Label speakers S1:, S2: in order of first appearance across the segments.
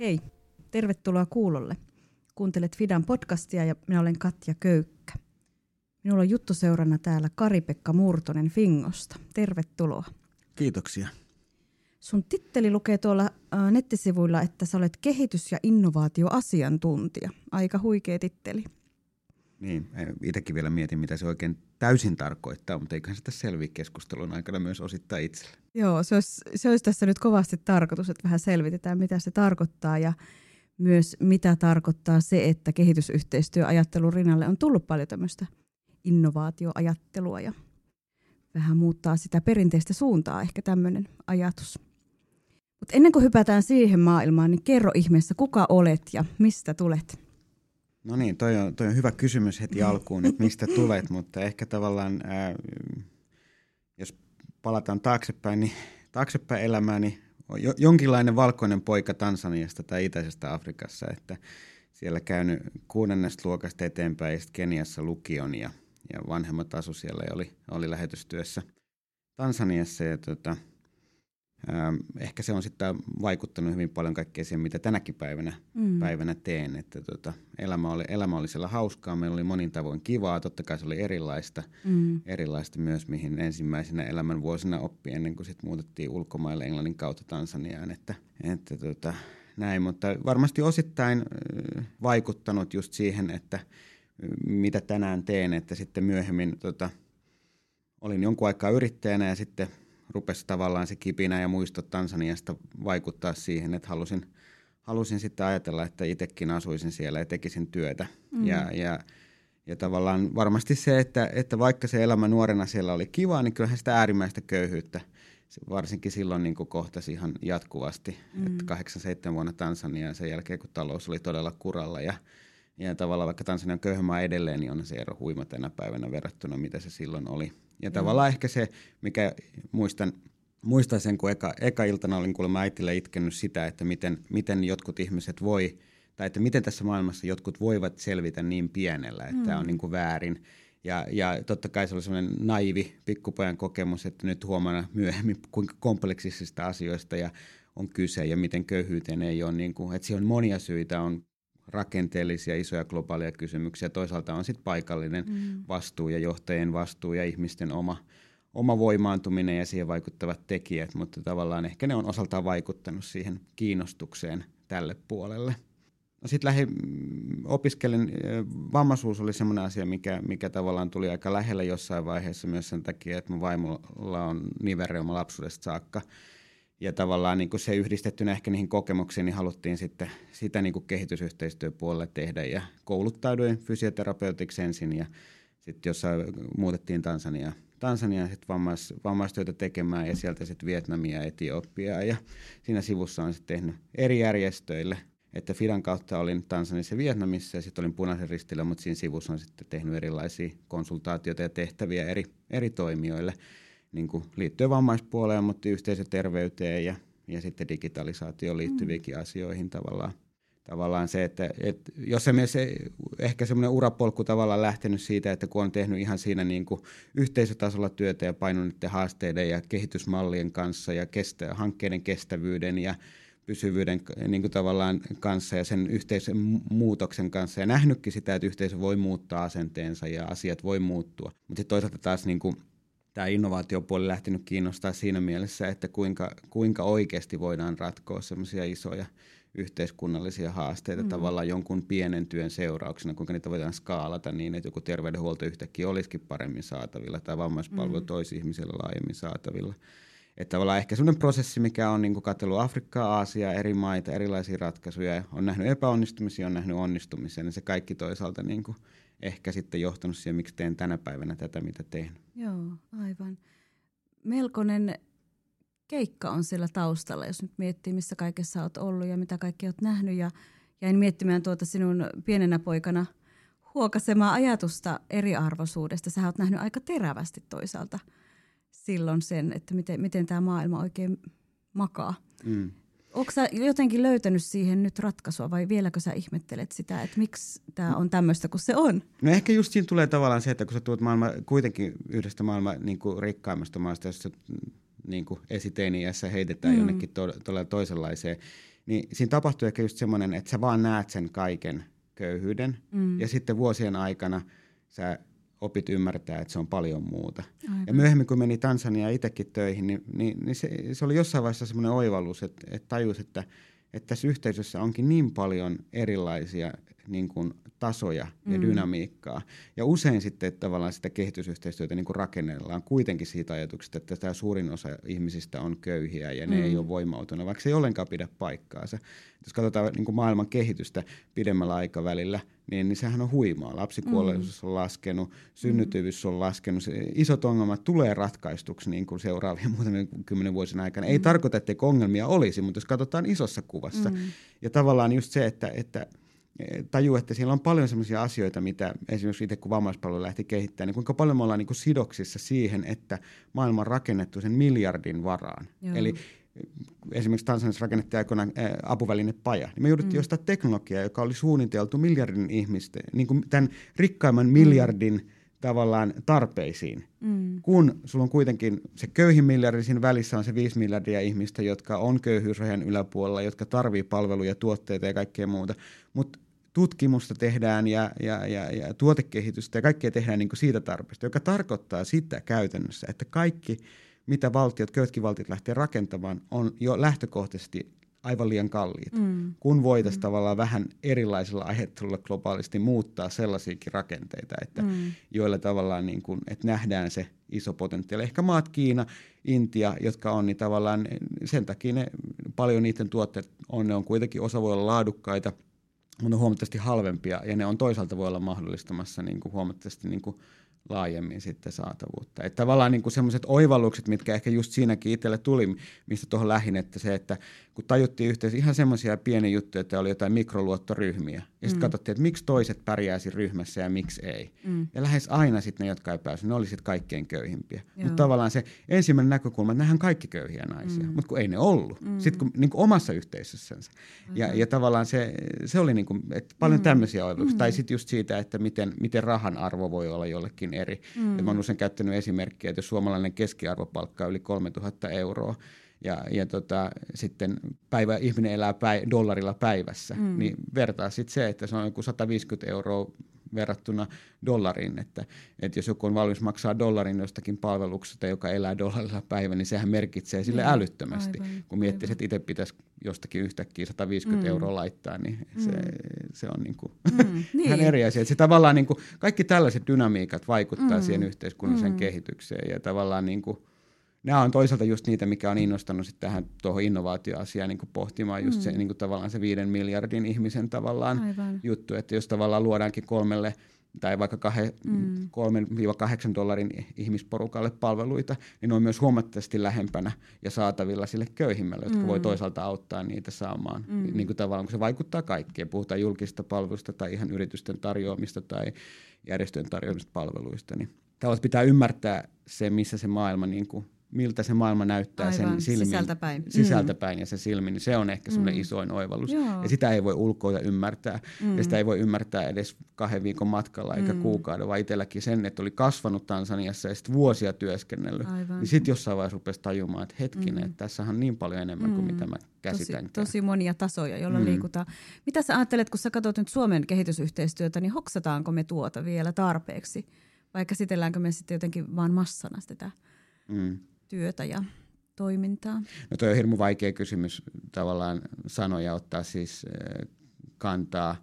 S1: Hei, tervetuloa kuulolle. Kuuntelet Fidan podcastia ja minä olen Katja Köykkä. Minulla on juttu seurana täällä Kari-Pekka Murtonen Fingosta. Tervetuloa.
S2: Kiitoksia.
S1: Sun titteli lukee tuolla äh, nettisivuilla, että sä olet kehitys- ja innovaatioasiantuntija. Aika huikea titteli.
S2: Niin, itsekin vielä mietin, mitä se oikein täysin tarkoittaa, mutta eiköhän sitä selviä keskustelun aikana myös osittain itselle.
S1: Joo, se olisi, se olisi tässä nyt kovasti tarkoitus, että vähän selvitetään, mitä se tarkoittaa ja myös mitä tarkoittaa se, että kehitysyhteistyöajattelun rinnalle on tullut paljon tämmöistä innovaatioajattelua ja vähän muuttaa sitä perinteistä suuntaa, ehkä tämmöinen ajatus. Mutta ennen kuin hypätään siihen maailmaan, niin kerro ihmeessä, kuka olet ja mistä tulet?
S2: No niin, toi on, toi on hyvä kysymys heti alkuun, että mistä tulet, mutta ehkä tavallaan, ää, jos palataan taaksepäin, niin taaksepäin elämään, niin on jo, jonkinlainen valkoinen poika Tansaniasta tai Itäisestä Afrikassa, että siellä käynyt kuudennesta luokasta eteenpäin ja sitten Keniassa lukion ja, ja vanhemmat asu siellä ja oli, oli lähetystyössä Tansaniassa ja tota, ehkä se on sitten vaikuttanut hyvin paljon kaikkea siihen, mitä tänäkin päivänä, mm. päivänä teen. Että tota, elämä, oli, elämä oli siellä hauskaa, meillä oli monin tavoin kivaa, totta kai se oli erilaista, mm. erilaista myös, mihin ensimmäisenä elämän vuosina oppi ennen kuin sitten muutettiin ulkomaille Englannin kautta Tansaniaan. Että, että tota, näin, mutta varmasti osittain vaikuttanut just siihen, että mitä tänään teen, että sitten myöhemmin tota, olin jonkun aikaa yrittäjänä ja sitten rupesi tavallaan se kipinä ja muistot Tansaniasta vaikuttaa siihen, että halusin, halusin sitten ajatella, että itsekin asuisin siellä ja tekisin työtä. Mm. Ja, ja, ja tavallaan varmasti se, että, että vaikka se elämä nuorena siellä oli kiva, niin kyllähän sitä äärimmäistä köyhyyttä varsinkin silloin niin kohtasi ihan jatkuvasti. Mm. Että 87 vuonna Tansania ja sen jälkeen, kun talous oli todella kuralla ja, ja tavallaan vaikka Tansania on köyhä maa edelleen, niin on se ero huima tänä päivänä verrattuna, mitä se silloin oli. Ja mm. tavallaan ehkä se, mikä muistan, muistan sen, kun eka, eka iltana olin kuulemma äitille itkenyt sitä, että miten, miten jotkut ihmiset voi, tai että miten tässä maailmassa jotkut voivat selvitä niin pienellä, että mm. tämä on niin kuin väärin. Ja, ja totta kai se oli sellainen naivi pikkupojan kokemus, että nyt huomenna myöhemmin, kuinka kompleksisista asioista ja on kyse ja miten köyhyyteen ei ole, niin kuin, että siellä on monia syitä, on rakenteellisia isoja globaaleja kysymyksiä. Toisaalta on sitten paikallinen mm. vastuu ja johtajien vastuu ja ihmisten oma, oma voimaantuminen ja siihen vaikuttavat tekijät, mutta tavallaan ehkä ne on osaltaan vaikuttanut siihen kiinnostukseen tälle puolelle. No sitten lähdin mm, opiskelin, vammaisuus oli semmoinen asia, mikä, mikä tavallaan tuli aika lähelle jossain vaiheessa myös sen takia, että mun vaimolla on nivelreuma lapsuudesta saakka – ja tavallaan niin kuin se yhdistettynä ehkä niihin kokemuksiin, niin haluttiin sitten sitä niin kuin kehitysyhteistyöpuolelle tehdä. Ja kouluttauduin fysioterapeutiksi ensin ja sitten jossain muutettiin Tansania, Tansania sitten vammais, vammaistyötä tekemään ja sieltä sitten Vietnamia ja Etiopiaa. Ja siinä sivussa on sitten tehnyt eri järjestöille, että Fidan kautta olin Tansanissa ja Vietnamissa ja sitten olin punaisen ristillä, mutta siinä sivussa on sitten tehnyt erilaisia konsultaatioita ja tehtäviä eri, eri toimijoille – niin kuin liittyen vammaispuoleen, mutta yhteisöterveyteen ja, ja sitten digitalisaatioon liittyviäkin mm. asioihin tavallaan. Tavallaan se, että, että jossain se, ehkä semmoinen urapolku tavallaan lähtenyt siitä, että kun on tehnyt ihan siinä niin kuin yhteisötasolla työtä ja painunut haasteiden ja kehitysmallien kanssa ja kestä, hankkeiden kestävyyden ja pysyvyyden niin kuin tavallaan kanssa ja sen yhteisön muutoksen kanssa ja nähnytkin sitä, että yhteisö voi muuttaa asenteensa ja asiat voi muuttua. Mutta toisaalta taas niin kuin tämä innovaatiopuoli lähtenyt kiinnostaa siinä mielessä, että kuinka, kuinka oikeasti voidaan ratkoa semmoisia isoja yhteiskunnallisia haasteita mm. tavallaan jonkun pienen työn seurauksena, kuinka niitä voidaan skaalata niin, että joku terveydenhuolto yhtäkkiä olisikin paremmin saatavilla tai vammaispalvelu mm. toisi ihmisille laajemmin saatavilla. Että tavallaan ehkä semmoinen prosessi, mikä on niin katsellut Afrikkaa, Aasiaa, eri maita, erilaisia ratkaisuja, on nähnyt epäonnistumisia, on nähnyt onnistumisia, niin se kaikki toisaalta niin kuin ehkä sitten johtanut siihen, miksi teen tänä päivänä tätä, mitä teen.
S1: Joo, aivan. Melkoinen keikka on siellä taustalla, jos nyt miettii, missä kaikessa olet ollut ja mitä kaikki olet nähnyt. Ja jäin miettimään tuota sinun pienenä poikana huokasemaa ajatusta eriarvoisuudesta. Sä oot nähnyt aika terävästi toisaalta silloin sen, että miten, miten tämä maailma oikein makaa. Mm. Onko sä jotenkin löytänyt siihen nyt ratkaisua vai vieläkö sä ihmettelet sitä, että miksi tämä on tämmöistä kuin se on?
S2: No ehkä just siinä tulee tavallaan se, että kun sä tulet maailma, kuitenkin yhdestä maailman niin kuin rikkaimmasta maasta, jossa niin kuin esiteiniässä heitetään mm. jonnekin to, to, toisenlaiseen niin siinä tapahtuu ehkä just semmoinen, että sä vaan näet sen kaiken köyhyyden, mm. ja sitten vuosien aikana sä opit ymmärtää, että se on paljon muuta. Aivan. Ja myöhemmin, kun meni Tansania itsekin töihin, niin, niin, niin se, se oli jossain vaiheessa semmoinen oivallus, että, että tajus, että, että tässä yhteisössä onkin niin paljon erilaisia niin kuin, tasoja ja mm. dynamiikkaa. Ja usein sitten että tavallaan sitä kehitysyhteistyötä niin rakennellaan kuitenkin siitä ajatuksesta, että tämä suurin osa ihmisistä on köyhiä ja ne mm. ei ole voimautunut, vaikka se ei ollenkaan pidä paikkaansa. Jos katsotaan niin kuin maailman kehitystä pidemmällä aikavälillä, niin, niin sehän on huimaa. Lapsikuolleisuus mm. on laskenut, synnytyvyys on laskenut. Se, isot ongelmat tulee ratkaistuksi niin kuin seuraavien muutamien kymmenen vuosien aikana. Mm. Ei tarkoita, että ongelmia olisi, mutta jos katsotaan isossa kuvassa. Mm. Ja tavallaan just se, että, että – tajuu, että siellä on paljon sellaisia asioita, mitä esimerkiksi itse kun vammaispalvelu lähti kehittämään, niin kuinka paljon me ollaan niin kuin sidoksissa siihen, että maailma on rakennettu sen miljardin varaan. Joo. Eli esimerkiksi Tansaniassa rakennettiin aikoinaan apuvälinepaja, niin me jouduttiin mm. ostaa teknologiaa, joka oli suunniteltu miljardin ihmisten, niin kuin tämän rikkaimman mm. miljardin mm. tavallaan tarpeisiin. Mm. Kun sulla on kuitenkin se köyhin miljardi, siinä välissä on se viisi miljardia ihmistä, jotka on köyhyysrajan yläpuolella, jotka tarvii palveluja, tuotteita ja kaikkea muuta. Mutta tutkimusta tehdään ja, ja, ja, ja tuotekehitystä ja kaikkea tehdään niin kuin siitä tarpeesta, joka tarkoittaa sitä käytännössä, että kaikki, mitä valtiot, köytkin valtiot lähtee rakentamaan, on jo lähtökohtaisesti aivan liian kalliita, mm. kun voitaisiin mm. tavallaan vähän erilaisella ajattelulla globaalisti muuttaa sellaisiakin rakenteita, että mm. joilla tavallaan niin kuin, että nähdään se iso potentiaali. Ehkä maat Kiina, Intia, jotka on, niin tavallaan sen takia ne, paljon niiden tuotteet on, ne on kuitenkin, osa voi olla laadukkaita – mutta on huomattavasti halvempia ja ne on toisaalta voi olla mahdollistamassa niin kuin huomattavasti niin kuin laajemmin sitten saatavuutta. Että tavallaan niin semmoiset oivallukset, mitkä ehkä just siinäkin itselle tuli, mistä tuohon lähin, että se, että kun tajuttiin yhteensä ihan semmoisia pieniä juttuja, että oli jotain mikroluottoryhmiä, ja sitten mm. katsottiin, että miksi toiset pärjäisi ryhmässä ja miksi ei. Mm. Ja lähes aina sitten ne, jotka ei päässyt, ne oli sitten kaikkein köyhimpiä. Mutta tavallaan se ensimmäinen näkökulma, että nämähän kaikki köyhiä naisia, mm. mutta kun ei ne ollut. Mm. Sitten kun, niin kuin omassa yhteisössänsä. Mm. Ja, ja tavallaan se, se oli niin kuin, että paljon mm. tämmöisiä oivalluksia. Mm. Tai sitten just siitä, että miten, miten rahan arvo voi olla jollekin eri. Mm. Ja mä olen usein käyttänyt esimerkkiä, että jos suomalainen keskiarvopalkka on yli 3000 euroa, ja, ja tota, sitten päivä, ihminen elää päi, dollarilla päivässä, mm. niin vertaa sitten se, että se on joku 150 euroa verrattuna dollariin, että, että jos joku on valmis maksaa dollarin jostakin palveluksesta, joka elää dollarilla päivä, niin sehän merkitsee sille mm. älyttömästi. Aivan, kun miettii, aivan. että itse pitäisi jostakin yhtäkkiä 150 mm. euroa laittaa, niin mm. se, se on niin kuin mm. niin. ihan eri asia. Että se tavallaan niin kuin, kaikki tällaiset dynamiikat vaikuttaa mm. siihen yhteiskunnalliseen mm. kehitykseen ja tavallaan niin kuin, nämä on toisaalta just niitä, mikä on innostanut sitten tähän tuohon innovaatioasiaan niin kuin pohtimaan just mm. se niin kuin tavallaan se viiden miljardin ihmisen tavallaan Aivan. juttu, että jos tavallaan luodaankin kolmelle tai vaikka kahe, mm. 3-8 dollarin ihmisporukalle palveluita, niin ne on myös huomattavasti lähempänä ja saatavilla sille köyhimmälle, jotka mm. voi toisaalta auttaa niitä saamaan. Mm. Niin kuin tavallaan, kun se vaikuttaa kaikkeen, puhutaan julkista palveluista tai ihan yritysten tarjoamista tai järjestöjen tarjoamista palveluista, niin tavallaan pitää ymmärtää se, missä se maailma niin kuin miltä se maailma näyttää Aivan, sen silmin.
S1: Sisältäpäin.
S2: Sisältäpäin mm. ja se silmin, niin se on ehkä semmoinen mm. isoin oivallus. Joo. Ja sitä ei voi ulkoa ymmärtää. Mm. Ja sitä ei voi ymmärtää edes kahden viikon matkalla eikä mm. kuukauden, vaan itselläkin sen, että oli kasvanut Tansaniassa ja sitten vuosia työskennellyt. Aivan. Niin sitten jossain vaiheessa rupesi tajumaan, että hetkinen, mm. että tässä on niin paljon enemmän mm. kuin mitä mä käsitän.
S1: Tosi, tosi monia tasoja, joilla mm. liikutaan. Mitä sä ajattelet, kun sä katsot nyt Suomen kehitysyhteistyötä, niin hoksataanko me tuota vielä tarpeeksi? Vai käsitelläänkö me sitten jotenkin vaan massana sitä? Mm työtä ja toimintaa?
S2: No toi on hirmu vaikea kysymys tavallaan sanoja ottaa siis äh, kantaa.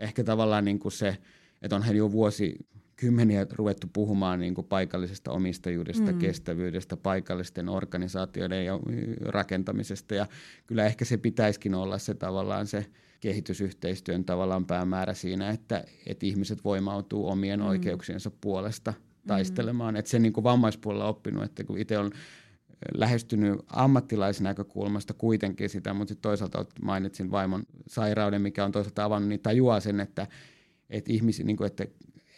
S2: Ehkä tavallaan niin kuin se, että onhan jo vuosi kymmeniä ruvettu puhumaan niin kuin paikallisesta omistajuudesta, mm. kestävyydestä, paikallisten organisaatioiden ja rakentamisesta. Ja kyllä ehkä se pitäisikin olla se tavallaan se kehitysyhteistyön tavallaan päämäärä siinä, että, että ihmiset voimautuu omien mm. oikeuksiensa puolesta – taistelemaan. Mm. Että se niin kuin vammaispuolella oppinut, että kun itse on lähestynyt ammattilaisen näkökulmasta kuitenkin sitä, mutta sitten toisaalta mainitsin vaimon sairauden, mikä on toisaalta avannut, niin tajuaa sen, että, että, ihmisi, niin kuin, että,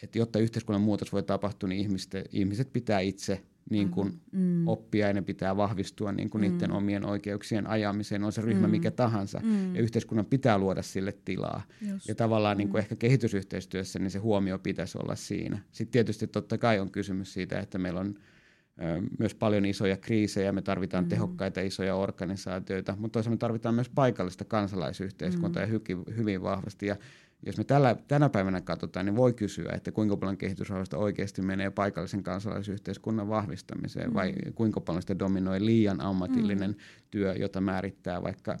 S2: että jotta yhteiskunnan muutos voi tapahtua, niin ihmiset, ihmiset pitää itse niin kuin mm. oppia ja ne pitää vahvistua niin kuin mm. niiden omien oikeuksien ajamiseen, on se ryhmä mm. mikä tahansa. Mm. Ja yhteiskunnan pitää luoda sille tilaa. Just. Ja tavallaan niin kuin mm. ehkä kehitysyhteistyössä niin se huomio pitäisi olla siinä. Sitten tietysti totta kai on kysymys siitä, että meillä on myös paljon isoja kriisejä, me tarvitaan mm. tehokkaita isoja organisaatioita, mutta toisaalta me tarvitaan myös paikallista kansalaisyhteiskuntaa mm. ja hyvin vahvasti. Ja jos me tällä, tänä päivänä katsotaan, niin voi kysyä, että kuinka paljon kehitysrahoista oikeasti menee paikallisen kansalaisyhteiskunnan vahvistamiseen mm. vai kuinka paljon sitä dominoi liian ammatillinen mm. työ, jota määrittää vaikka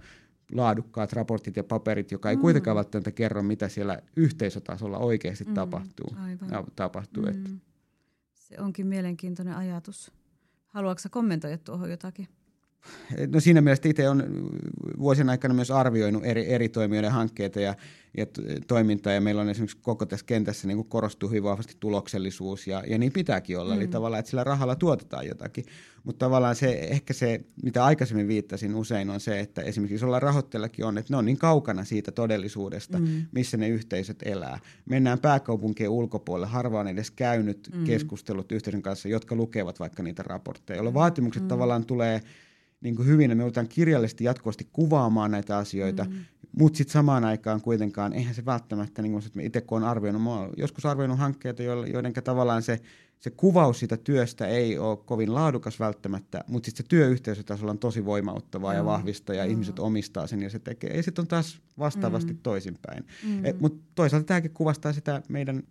S2: laadukkaat raportit ja paperit, joka ei mm. kuitenkaan välttämättä kerro, mitä siellä yhteisötasolla oikeasti mm. tapahtuu. Aivan. tapahtuu
S1: mm. että. Se onkin mielenkiintoinen ajatus. Haluatko kommentoida tuohon jotakin?
S2: No siinä mielessä itse on vuosien aikana myös arvioinut eri, eri toimijoiden hankkeita ja, ja toimintaa, ja meillä on esimerkiksi koko tässä kentässä niin korostuu hyvin vahvasti tuloksellisuus, ja, ja niin pitääkin olla, mm. eli tavallaan, että sillä rahalla tuotetaan jotakin. Mutta tavallaan se, ehkä se, mitä aikaisemmin viittasin usein, on se, että esimerkiksi isolla rahoittajallakin on, että ne on niin kaukana siitä todellisuudesta, mm. missä ne yhteisöt elää. Mennään pääkaupunkien ulkopuolelle, harva on edes käynyt mm. keskustelut yhteisön kanssa, jotka lukevat vaikka niitä raportteja, jolloin vaatimukset mm. tavallaan tulee niin kuin hyvin, ja me joudutaan kirjallisesti jatkuvasti kuvaamaan näitä asioita, mm. mutta sitten samaan aikaan kuitenkaan, eihän se välttämättä, niin kuin itse kun olen arvioinut, mä olen joskus arvioinut hankkeita, joiden tavallaan se, se kuvaus siitä työstä ei ole kovin laadukas välttämättä, mutta sitten se työyhteisötasolla on tosi voimauttavaa ja vahvista, ja ihmiset omistaa sen, ja se tekee. Ja sitten on taas vastaavasti mm. toisinpäin. Mm. Mutta toisaalta tämäkin kuvastaa sitä meidän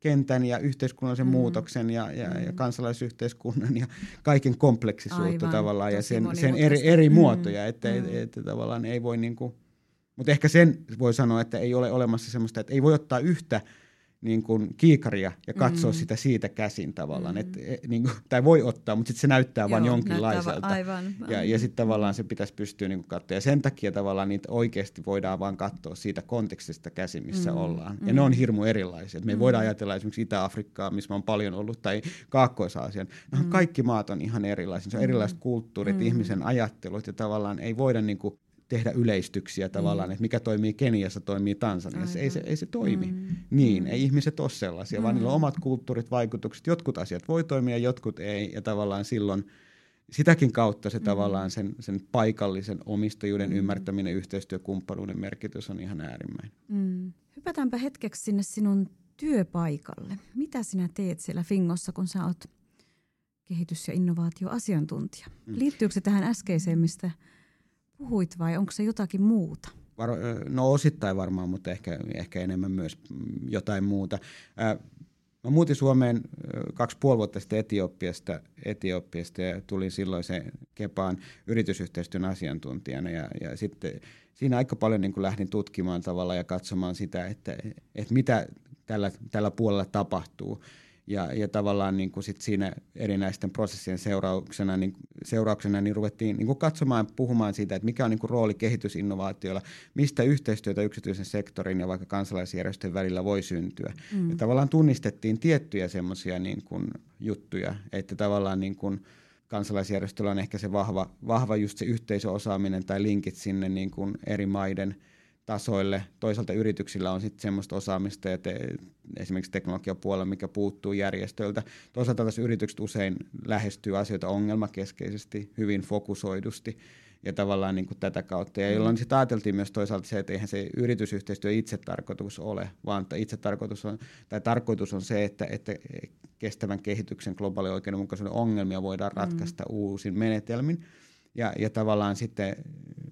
S2: kentän ja yhteiskunnallisen mm. muutoksen ja, ja, mm. ja kansalaisyhteiskunnan ja kaiken kompleksisuutta Aivan, tavallaan ja sen, sen eri, eri mm. muotoja, että, mm. että, että tavallaan ei voi niin kuin, mutta ehkä sen voi sanoa, että ei ole olemassa semmoista, että ei voi ottaa yhtä niin kuin kiikaria ja katsoa mm. sitä siitä käsin tavallaan. Mm. Et, et, niin kuin, tai voi ottaa, mutta sitten se näyttää Joo, vain jonkinlaiselta. Näyttää aivan. Ja, ja sitten tavallaan se pitäisi pystyä niin katsoa. Ja sen takia tavallaan niitä oikeasti voidaan vain katsoa siitä kontekstista käsin, missä mm. ollaan. Ja mm. ne on hirmu erilaisia. Me mm. voidaan ajatella esimerkiksi Itä-Afrikkaa, missä mä oon paljon ollut, tai Kaakkois-Aasian. Mm. Kaikki maat on ihan erilaisia. Se on erilaiset mm. kulttuurit, mm. ihmisen ajattelut ja tavallaan ei voida niin kuin, tehdä yleistyksiä tavallaan, mm. että mikä toimii Keniassa, toimii Tansaniassa. Ei se, ei se toimi mm. niin, ei ihmiset ole sellaisia, mm. vaan niillä on omat kulttuurit, vaikutukset. Jotkut asiat voi toimia, jotkut ei, ja tavallaan silloin sitäkin kautta se mm. tavallaan sen, sen paikallisen omistajuuden mm. ymmärtäminen, yhteistyökumppanuuden merkitys on ihan äärimmäinen. Mm.
S1: Hypätäänpä hetkeksi sinne sinun työpaikalle. Mitä sinä teet siellä Fingossa, kun sä oot kehitys- ja innovaatioasiantuntija? Mm. Liittyykö se tähän äskeiseen, mistä puhuit vai onko se jotakin muuta?
S2: No osittain varmaan, mutta ehkä, ehkä enemmän myös jotain muuta. Mä muutin Suomeen kaksi puoli vuotta sitten Etiopiasta, Etiopiasta ja tulin silloin se Kepaan yritysyhteistyön asiantuntijana ja, ja sitten siinä aika paljon niin lähdin tutkimaan tavalla ja katsomaan sitä, että, että mitä tällä, tällä puolella tapahtuu. Ja, ja tavallaan niin kuin sit siinä erinäisten prosessien seurauksena, niin, seurauksena niin ruvettiin niin kuin katsomaan ja puhumaan siitä, että mikä on niin kuin rooli kehitysinnovaatioilla, mistä yhteistyötä yksityisen sektorin ja vaikka kansalaisjärjestöjen välillä voi syntyä. Mm. Ja tavallaan tunnistettiin tiettyjä semmoisia niin juttuja, että tavallaan niin kuin kansalaisjärjestöllä on ehkä se vahva, vahva just se yhteisöosaaminen tai linkit sinne niin kuin eri maiden – tasoille. Toisaalta yrityksillä on sitten semmoista osaamista, ja te, esimerkiksi teknologiapuolella, mikä puuttuu järjestöiltä. Toisaalta tässä yritykset usein lähestyy asioita ongelmakeskeisesti, hyvin fokusoidusti ja tavallaan niin kuin tätä kautta. Ja jolloin sitten ajateltiin myös toisaalta se, että eihän se yritysyhteistyö itse tarkoitus ole, vaan itse tarkoitus on, tai tarkoitus on se, että, että kestävän kehityksen globaali oikeudenmukaisuuden ongelmia voidaan ratkaista mm. uusin menetelmin. Ja, ja tavallaan sitten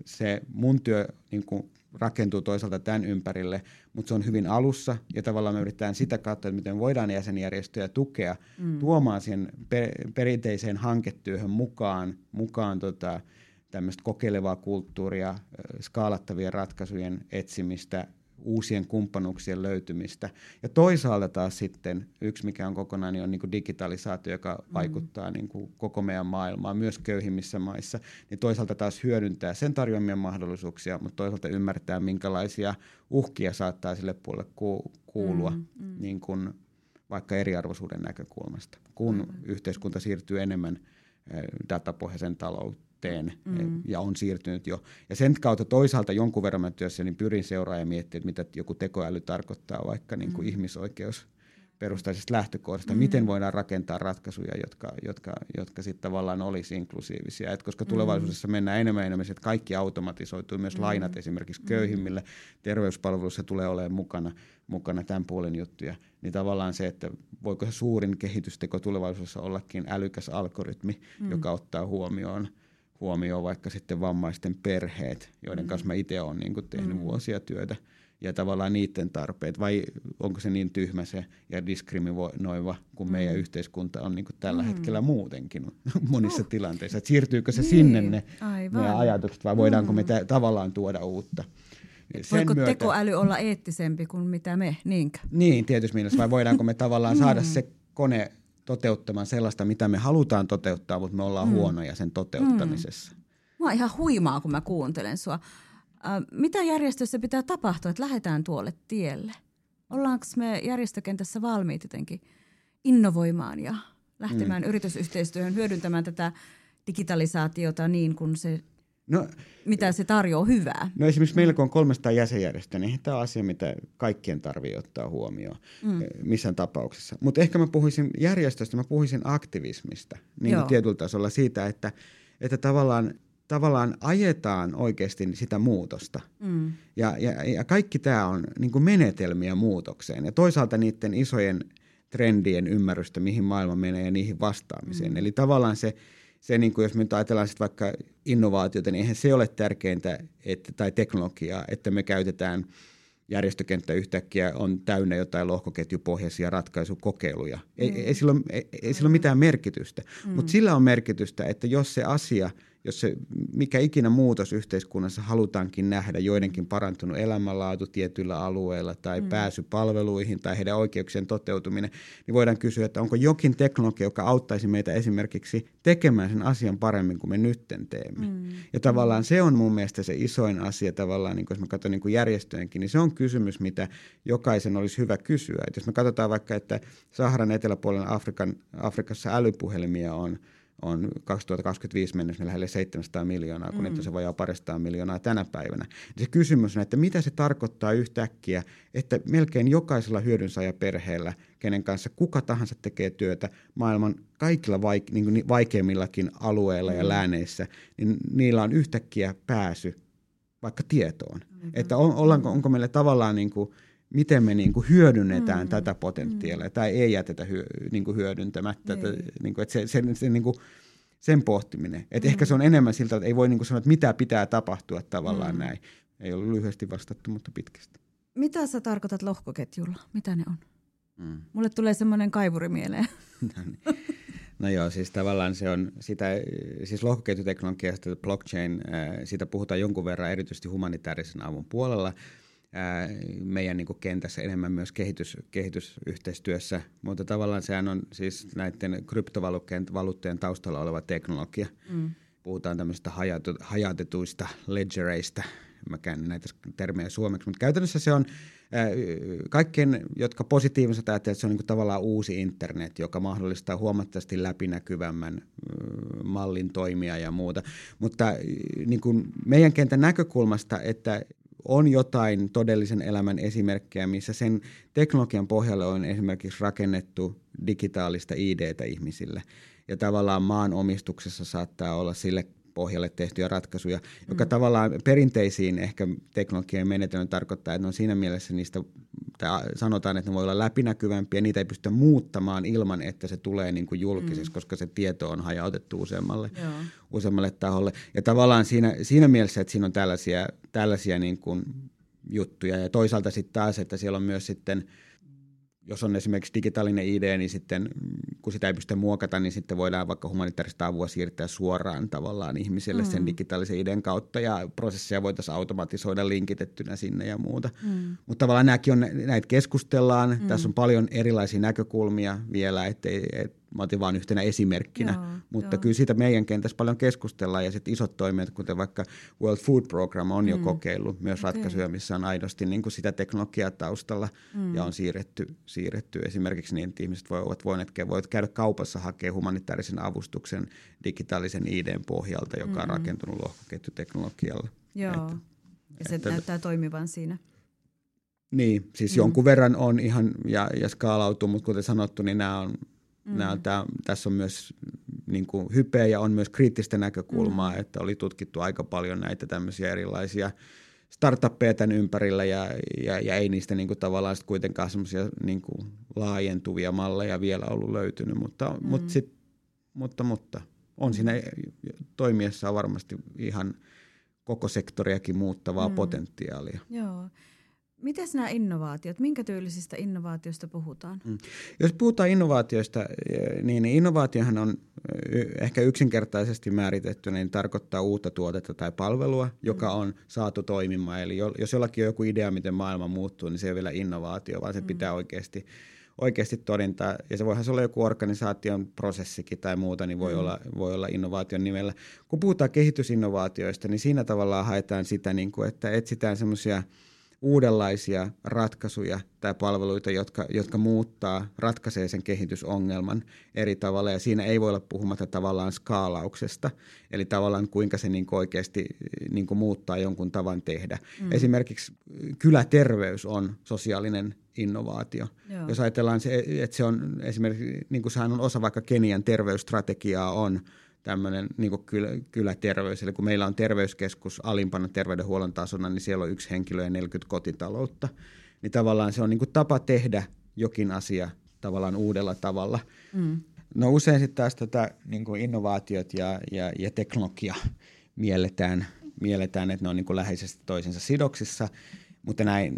S2: se mun työ niin kuin rakentuu toisaalta tämän ympärille, mutta se on hyvin alussa ja tavallaan me yritetään sitä kautta, että miten voidaan jäsenjärjestöjä tukea mm. tuomaan siihen per, perinteiseen hanketyöhön mukaan, mukaan tota, tämmöistä kokeilevaa kulttuuria, skaalattavien ratkaisujen etsimistä, uusien kumppanuuksien löytymistä. Ja toisaalta taas sitten yksi, mikä on kokonaan, niin on niin kuin digitalisaatio, joka mm. vaikuttaa niin kuin koko meidän maailmaan, myös köyhimmissä maissa. Niin toisaalta taas hyödyntää sen tarjoamia mahdollisuuksia, mutta toisaalta ymmärtää, minkälaisia uhkia saattaa sille puolelle kuulua, mm, mm. Niin kuin vaikka eriarvoisuuden näkökulmasta, kun mm. yhteiskunta siirtyy enemmän datapohjaisen talouteen teen mm. ja on siirtynyt jo. Ja sen kautta toisaalta jonkun verran mä työssä niin pyrin seuraamaan ja miettimään, mitä joku tekoäly tarkoittaa vaikka niin kuin mm. ihmisoikeus perustaisesta lähtökohdasta, mm. miten voidaan rakentaa ratkaisuja, jotka, jotka, jotka sitten tavallaan olisi inklusiivisia. Et koska mm. tulevaisuudessa mennään enemmän enemmän, että kaikki automatisoituu, myös mm. lainat esimerkiksi köyhimmille, terveyspalveluissa tulee olemaan mukana, mukana tämän puolen juttuja, niin tavallaan se, että voiko se suurin kehitysteko tulevaisuudessa ollakin älykäs algoritmi, mm. joka ottaa huomioon huomioon vaikka sitten vammaisten perheet, joiden mm. kanssa mä itse olen niin tehnyt mm. vuosia työtä – ja tavallaan niiden tarpeet, vai onko se niin tyhmä se ja diskriminoiva, kun meidän mm. yhteiskunta on niin kuin tällä mm. hetkellä muutenkin monissa uh. tilanteissa. Et siirtyykö se niin. sinne ne meidän ajatukset, vai voidaanko mm. me t- tavallaan tuoda uutta?
S1: Sen Voiko myötä, tekoäly olla eettisempi kuin mitä me, niinkö?
S2: Niin, tietysti mielessä, vai voidaanko me tavallaan mm. saada se kone toteuttamaan sellaista, mitä me halutaan toteuttaa, mutta me ollaan mm. huonoja sen toteuttamisessa. Mm.
S1: Mä ihan huimaa, kun mä kuuntelen sua. Äh, mitä järjestössä pitää tapahtua, että lähdetään tuolle tielle? Ollaanko me järjestökentässä valmiit jotenkin innovoimaan ja lähtemään mm. yritysyhteistyöhön hyödyntämään tätä digitalisaatiota niin kuin se, no, mitä se tarjoaa hyvää?
S2: No esimerkiksi meillä kun on 300 jäsenjärjestöä, niin tämä on asia, mitä kaikkien tarvii ottaa huomioon mm. Eh, missään tapauksessa. Mutta ehkä mä puhuisin järjestöstä, mä puhuisin aktivismista niin tietyllä tasolla siitä, että, että tavallaan tavallaan ajetaan oikeasti sitä muutosta. Mm. Ja, ja, ja kaikki tämä on niin menetelmiä muutokseen. Ja toisaalta niiden isojen trendien ymmärrystä, mihin maailma menee ja niihin vastaamiseen. Mm. Eli tavallaan se, se niin kuin jos me nyt ajatellaan sit vaikka innovaatiota, niin eihän se ole tärkeintä että, tai teknologiaa, että me käytetään järjestökenttä yhtäkkiä on täynnä jotain lohkoketjupohjaisia ratkaisukokeiluja. Mm. Ei, ei, sillä ole, ei, ei sillä ole mitään merkitystä, mm. mutta sillä on merkitystä, että jos se asia – jos se mikä ikinä muutos yhteiskunnassa halutaankin nähdä, joidenkin parantunut elämänlaatu tietyillä alueilla tai mm. pääsy palveluihin tai heidän oikeuksien toteutuminen, niin voidaan kysyä, että onko jokin teknologia, joka auttaisi meitä esimerkiksi tekemään sen asian paremmin kuin me nytten teemme. Mm. Ja tavallaan se on mun mielestä se isoin asia tavallaan, niin jos mä katson niin järjestöjenkin, niin se on kysymys, mitä jokaisen olisi hyvä kysyä. Et jos me katsotaan vaikka, että Saharan eteläpuolella Afrikan, Afrikassa älypuhelimia on – on 2025 mennessä lähelle 700 miljoonaa, kun mm. niitä se vajaa paristaan miljoonaa tänä päivänä. Ja se kysymys on, että mitä se tarkoittaa yhtäkkiä, että melkein jokaisella hyödynsaajaperheellä, kenen kanssa kuka tahansa tekee työtä maailman kaikilla vaike- niin vaikeimmillakin alueilla mm. ja lääneissä, niin niillä on yhtäkkiä pääsy vaikka tietoon. Mm-hmm. Että on, ollaanko, onko meillä tavallaan niin kuin, miten me niin kuin hyödynnetään mm. tätä potentiaalia mm. tai ei jätetä hyö, niin kuin hyödyntämättä. Että, niin kuin, että se, se, se, niin kuin, sen pohtiminen. Että mm. ehkä se on enemmän siltä, että ei voi niin kuin sanoa, että mitä pitää tapahtua tavallaan mm. näin. Ei ollut lyhyesti vastattu, mutta pitkästi.
S1: Mitä sä tarkoitat lohkoketjulla? Mitä ne on? Mm. Mulle tulee semmoinen kaivuri mieleen.
S2: no, niin. no joo, siis tavallaan se on sitä, siis lohkoketjuteknologiasta, blockchain, äh, siitä puhutaan jonkun verran erityisesti humanitaarisen avun puolella – meidän niin kuin kentässä enemmän myös kehitys, kehitysyhteistyössä, mutta tavallaan sehän on siis näiden kryptovaluuttojen taustalla oleva teknologia. Mm. Puhutaan tämmöistä hajatu, hajatetuista ledgereistä, mä käännän näitä termejä suomeksi, mutta käytännössä se on kaikkien, jotka positiivisesti ajattelevat, että se on niin tavallaan uusi internet, joka mahdollistaa huomattavasti läpinäkyvämmän mallin toimia ja muuta. Mutta niin kuin meidän kentän näkökulmasta, että on jotain todellisen elämän esimerkkejä, missä sen teknologian pohjalle on esimerkiksi rakennettu digitaalista ID-tä ihmisille. Ja tavallaan maan omistuksessa saattaa olla sille pohjalle tehtyjä ratkaisuja, joka mm. tavallaan perinteisiin ehkä teknologian menetelmän tarkoittaa, että ne on siinä mielessä niistä, tai sanotaan, että ne voi olla läpinäkyvämpiä, niitä ei pystytä muuttamaan ilman, että se tulee niin kuin julkiseksi, mm. koska se tieto on hajautettu useammalle, useammalle taholle. Ja tavallaan siinä, siinä mielessä, että siinä on tällaisia, tällaisia niin kuin juttuja, ja toisaalta sitten taas, että siellä on myös sitten – jos on esimerkiksi digitaalinen ID, niin sitten kun sitä ei pysty muokata, niin sitten voidaan vaikka humanitaarista avua siirtää suoraan tavallaan ihmisille mm. sen digitaalisen IDn kautta ja prosesseja voitaisiin automatisoida linkitettynä sinne ja muuta. Mm. Mutta tavallaan nämäkin on, näitä keskustellaan, mm. tässä on paljon erilaisia näkökulmia vielä, ettei, et, Mä otin vain yhtenä esimerkkinä, joo, mutta joo. kyllä siitä meidän kentässä paljon keskustellaan ja sitten isot toimijat, kuten vaikka World Food Program on mm. jo kokeillut myös okay. ratkaisuja, missä on aidosti niin kuin sitä teknologiaa taustalla mm. ja on siirretty, siirretty esimerkiksi niin, että ihmiset voivat, voineet, voivat käydä kaupassa hakemaan humanitaarisen avustuksen digitaalisen IDn pohjalta, joka mm. on rakentunut lohkoketjuteknologialla.
S1: Joo, että, ja se että, näyttää toimivan siinä.
S2: Niin, siis mm. jonkun verran on ihan ja, ja skaalautuu, mutta kuten sanottu, niin nämä on, mm. nämä tää, tässä on myös niin kuin hypeä ja on myös kriittistä näkökulmaa, mm. että oli tutkittu aika paljon näitä tämmöisiä erilaisia startuppeja tämän ympärillä ja, ja, ja ei niistä niin kuin tavallaan sit kuitenkaan semmoisia niin kuin laajentuvia malleja vielä ollut löytynyt, mutta, mm. mutta, sit, mutta, mutta on siinä toimiessa varmasti ihan koko sektoriakin muuttavaa mm. potentiaalia.
S1: Joo. Miten nämä innovaatiot, minkä tyylisistä innovaatioista puhutaan? Mm.
S2: Jos puhutaan innovaatioista, eh, niin innovaatiohan on eh, ehkä yksinkertaisesti määritetty, niin tarkoittaa uutta tuotetta tai palvelua, joka mm. on saatu toimimaan. Eli jos jollakin on joku idea, miten maailma muuttuu, niin se ei ole vielä innovaatio, vaan se mm. pitää oikeasti, oikeasti todentaa. Ja se voihan olla joku organisaation prosessikin tai muuta, niin voi, mm. olla, voi olla innovaation nimellä. Kun puhutaan kehitysinnovaatioista, niin siinä tavallaan haetaan sitä, niin kuin, että etsitään semmoisia – uudenlaisia ratkaisuja tai palveluita, jotka, jotka muuttaa, ratkaisee sen kehitysongelman eri tavalla. Ja siinä ei voi olla puhumatta tavallaan skaalauksesta, eli tavallaan kuinka se niin oikeasti niin muuttaa jonkun tavan tehdä. Mm. Esimerkiksi kyläterveys on sosiaalinen innovaatio. Joo. Jos ajatellaan, se, että se on esimerkiksi, niin kuin sehän on osa vaikka Kenian terveysstrategiaa on, tämmöinen niin kylä, kyläterveys. Eli kun meillä on terveyskeskus alimpana terveydenhuollon tasona, niin siellä on yksi henkilö ja 40 kotitaloutta. Niin tavallaan se on niin tapa tehdä jokin asia tavallaan uudella tavalla. Mm. No usein sitten taas tota, niin innovaatiot ja, ja, ja teknologia mielletään, mielletään, että ne on niin läheisesti toisensa sidoksissa, mutta näin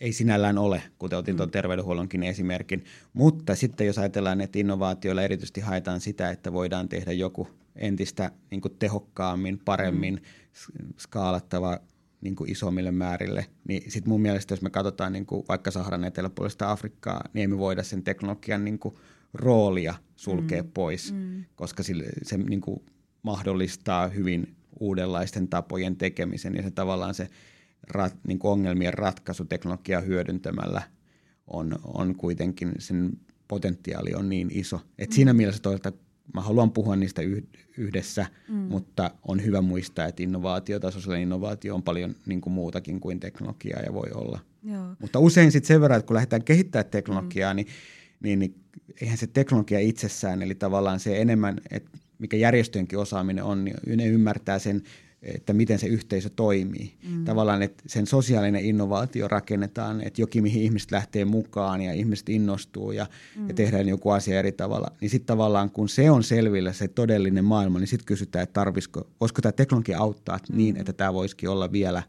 S2: ei sinällään ole, kuten otin tuon mm. terveydenhuollonkin esimerkin. Mutta sitten jos ajatellaan, että innovaatioilla erityisesti haetaan sitä, että voidaan tehdä joku entistä niin kuin tehokkaammin, paremmin mm. skaalattava niin kuin isommille määrille, niin sitten mun mielestä, jos me katsotaan niin kuin vaikka Saharan eteläpuolista Afrikkaa, niin emme voida sen teknologian niin kuin roolia sulkea mm. pois, mm. koska sille, se niin kuin mahdollistaa hyvin uudenlaisten tapojen tekemisen ja se tavallaan se rat, niin kuin ongelmien ratkaisuteknologiaa hyödyntämällä on, on kuitenkin sen potentiaali on niin iso. Et mm. Siinä mielessä toisaalta mä haluan puhua niistä yhdessä, mm. mutta on hyvä muistaa, että innovaatio tai sosiaalinen innovaatio on paljon niin kuin muutakin kuin teknologiaa ja voi olla. Joo. Mutta usein sitten sen verran, että kun lähdetään kehittämään teknologiaa, mm. niin, niin, niin eihän se teknologia itsessään, eli tavallaan se enemmän, että mikä järjestöjenkin osaaminen on, niin ne ymmärtää sen että miten se yhteisö toimii. Mm. Tavallaan, että sen sosiaalinen innovaatio rakennetaan, että jokin, mihin ihmiset lähtee mukaan ja ihmiset innostuu ja, mm. ja tehdään joku asia eri tavalla. Niin sitten tavallaan, kun se on selvillä se todellinen maailma, niin sitten kysytään, että tarvisiko, voisiko tämä teknologia auttaa mm. niin, että tämä voisikin olla vielä,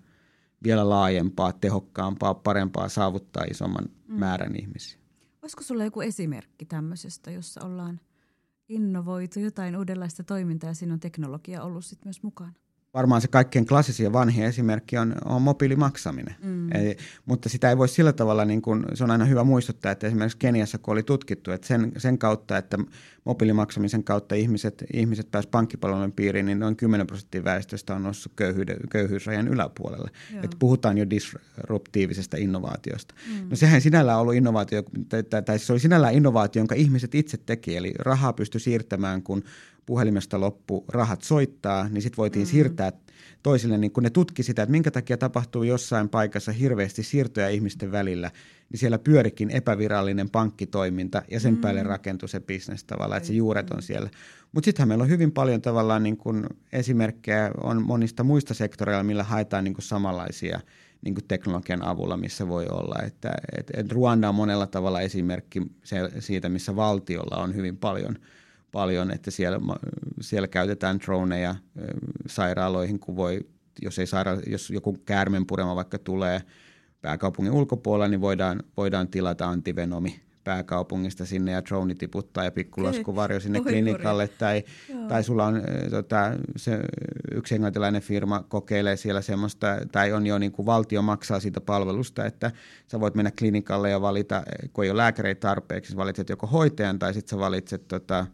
S2: vielä laajempaa, tehokkaampaa, parempaa, saavuttaa isomman mm. määrän ihmisiä.
S1: Olisiko sulla joku esimerkki tämmöisestä, jossa ollaan innovoitu jotain uudenlaista toimintaa ja siinä on teknologia ollut sitten myös mukana?
S2: Varmaan se kaikkein klassisin ja vanhin esimerkki on, on mobiilimaksaminen. Mm. Eli, mutta sitä ei voi sillä tavalla, niin kuin, se on aina hyvä muistuttaa, että esimerkiksi Keniassa, kun oli tutkittu, että sen, sen kautta, että mobiilimaksamisen kautta ihmiset, ihmiset pääsivät pankkipalvelujen piiriin, niin noin 10 prosenttia väestöstä on noussut köyhyysrajan yläpuolelle. Että puhutaan jo disruptiivisesta innovaatiosta. Mm. No sehän sinällään ollut innovaatio, tai, tai se oli sinällään innovaatio, jonka ihmiset itse teki, eli rahaa pystyi siirtämään, kun puhelimesta loppu rahat soittaa, niin sitten voitiin mm. siirtää toisille, niin kun ne tutki sitä, että minkä takia tapahtuu jossain paikassa hirveästi siirtoja ihmisten välillä, niin siellä pyörikin epävirallinen pankkitoiminta ja sen mm. päälle rakentui se bisnes tavallaan, että se juuret on siellä. Mutta sittenhän meillä on hyvin paljon tavallaan niin kun esimerkkejä on monista muista sektoreilla, millä haetaan niin samanlaisia niin kuin teknologian avulla, missä voi olla. Että, et, et Ruanda on monella tavalla esimerkki se, siitä, missä valtiolla on hyvin paljon – paljon, että siellä, siellä käytetään droneja sairaaloihin, kun voi, jos, ei saira, jos joku käärmenpurema vaikka tulee pääkaupungin ulkopuolella, niin voidaan, voidaan tilata antivenomi pääkaupungista sinne ja drone tiputtaa ja pikkulaskuvarjo sinne Ohi, klinikalle. Tai, tai sulla on tota, se, yksi englantilainen firma kokeilee siellä semmoista, tai on jo niin kuin valtio maksaa siitä palvelusta, että sä voit mennä klinikalle ja valita, kun ei ole lääkäreitä tarpeeksi, valitset joko hoitajan tai sitten sä valitset tota,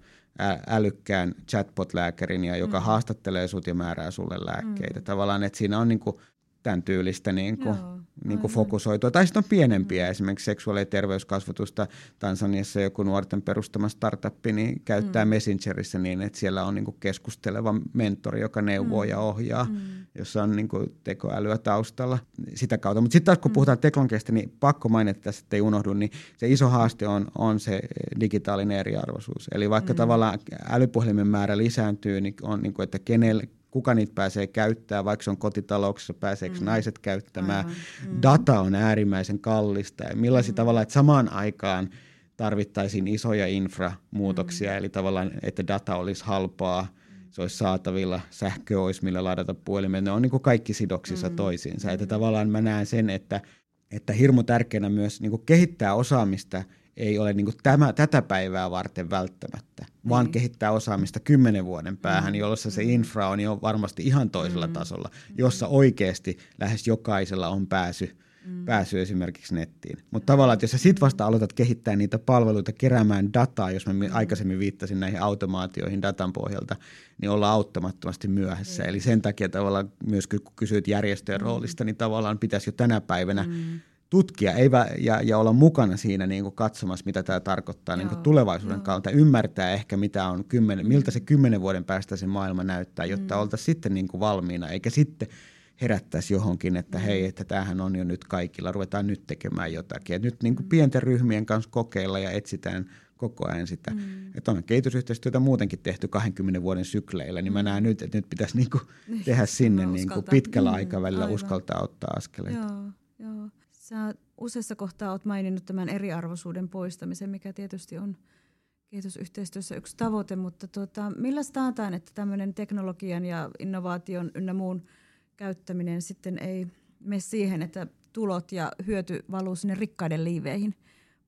S2: älykkään chatbot-lääkärin, ja joka mm. haastattelee sut ja määrää sulle lääkkeitä. Mm. Tavallaan, että siinä on niinku tämän tyylistä niin kuin, niin kuin fokusoitua. Tai sitten on pienempiä, mm. esimerkiksi seksuaali- ja terveyskasvatusta. Tansaniassa joku nuorten perustama startup niin käyttää mm. Messengerissä niin, että siellä on niin kuin keskusteleva mentori, joka neuvoo mm. ja ohjaa, mm. jossa on niin kuin tekoälyä taustalla sitä kautta. Mutta sitten taas kun mm. puhutaan teknologiasta, niin pakko mainita tässä, että ei unohdu, niin se iso haaste on, on se digitaalinen eriarvoisuus. Eli vaikka mm. tavallaan älypuhelimen määrä lisääntyy, niin on niin kuin, että kenelle, kuka niitä pääsee käyttämään, vaikka se on kotitalouksissa, pääseekö mm. naiset käyttämään. Mm. Data on äärimmäisen kallista ja millaisia mm. tavalla, että samaan aikaan tarvittaisiin isoja inframuutoksia, mm. eli tavallaan, että data olisi halpaa, se olisi saatavilla, sähkö olisi millä ladata puhelimeen, ne on niin kuin kaikki sidoksissa mm. toisiinsa. Mm. Että tavallaan mä näen sen, että, että hirmu tärkeänä myös niin kuin kehittää osaamista ei ole niin tämä, tätä päivää varten välttämättä, vaan mm. kehittää osaamista kymmenen vuoden päähän, mm. jolloin se infra on jo varmasti ihan toisella mm. tasolla, jossa oikeasti lähes jokaisella on pääsy, mm. pääsy esimerkiksi nettiin. Mutta tavallaan, että jos sä sit vasta aloitat kehittää niitä palveluita, keräämään dataa, jos mä mm. aikaisemmin viittasin näihin automaatioihin datan pohjalta, niin ollaan auttamattomasti myöhässä. Mm. Eli sen takia tavallaan myös kun kysyit järjestöjen mm. roolista, niin tavallaan pitäisi jo tänä päivänä mm tutkia ei ja, ja olla mukana siinä niin kuin katsomassa, mitä tämä tarkoittaa niin kuin tulevaisuuden joo. kautta. Ymmärtää ehkä, mitä on kymmenen, miltä se kymmenen vuoden päästä se maailma näyttää, jotta mm. oltaisiin sitten niin kuin valmiina, eikä sitten herättäisi johonkin, että mm. hei, että tämähän on jo nyt kaikilla, ruvetaan nyt tekemään jotakin. Et nyt niin kuin mm. pienten ryhmien kanssa kokeilla ja etsitään koko ajan sitä. Mm. Että on kehitysyhteistyötä muutenkin tehty 20 vuoden sykleillä, niin mä mm. näen nyt, että nyt pitäisi niinku niin, tehdä sinne niinku pitkällä mm, aikavälillä aivan. uskaltaa ottaa askeleita.
S1: Joo. Sä useassa kohtaa olet maininnut tämän eriarvoisuuden poistamisen, mikä tietysti on kehitysyhteistyössä yksi tavoite, mutta tuota, millä taataan, että tämmöinen teknologian ja innovaation ynnä muun käyttäminen sitten ei mene siihen, että tulot ja hyöty valuu sinne rikkaiden liiveihin,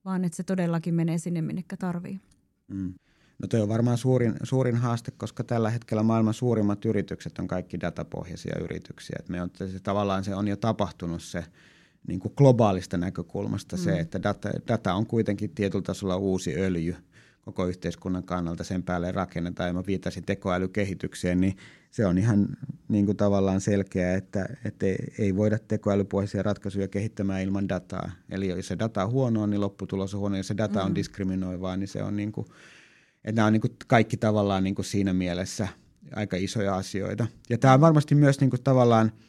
S1: vaan että se todellakin menee sinne, minne tarvii. Mm.
S2: No toi on varmaan suurin, suurin haaste, koska tällä hetkellä maailman suurimmat yritykset on kaikki datapohjaisia yrityksiä. Et me on, se, tavallaan se on jo tapahtunut se niin kuin globaalista näkökulmasta mm. se, että data, data on kuitenkin tietyllä tasolla uusi öljy koko yhteiskunnan kannalta, sen päälle rakennetaan, ja mä viittasin tekoälykehitykseen, niin se on ihan niin kuin tavallaan selkeää, että, että ei voida tekoälypohjaisia ratkaisuja kehittämään ilman dataa. Eli jos se data on huonoa, niin lopputulos on huono. Jos se data on mm. diskriminoivaa, niin se on niin kuin, että nämä on niin kuin kaikki tavallaan niin kuin siinä mielessä aika isoja asioita. Ja tämä on varmasti myös niin kuin tavallaan –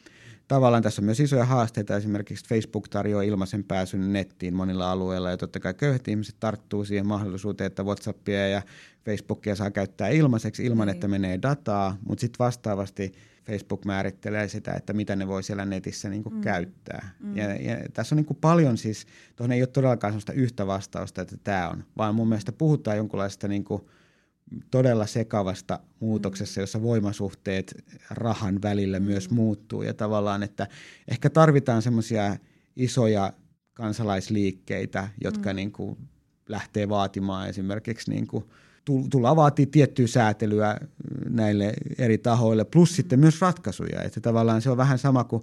S2: tavallaan tässä on myös isoja haasteita. Esimerkiksi Facebook tarjoaa ilmaisen pääsyn nettiin monilla alueilla ja totta kai köyhät ihmiset tarttuu siihen mahdollisuuteen, että Whatsappia ja Facebookia saa käyttää ilmaiseksi ilman. Niin. että menee dataa, mutta sitten vastaavasti Facebook määrittelee sitä, että mitä ne voi siellä netissä niin kuin mm. käyttää. Mm. Ja, ja tässä on niin kuin paljon siis, tuohon ei ole todellakaan sellaista yhtä vastausta, että tämä on, vaan mun mielestä puhutaan jonkunlaista niin kuin – todella sekavasta muutoksessa, jossa voimasuhteet rahan välillä mm. myös muuttuu ja tavallaan, että ehkä tarvitaan semmoisia isoja kansalaisliikkeitä, jotka mm. niin kuin lähtee vaatimaan esimerkiksi niin kuin tullaan vaatii tiettyä säätelyä näille eri tahoille, plus mm. sitten myös ratkaisuja. Että tavallaan se on vähän sama kuin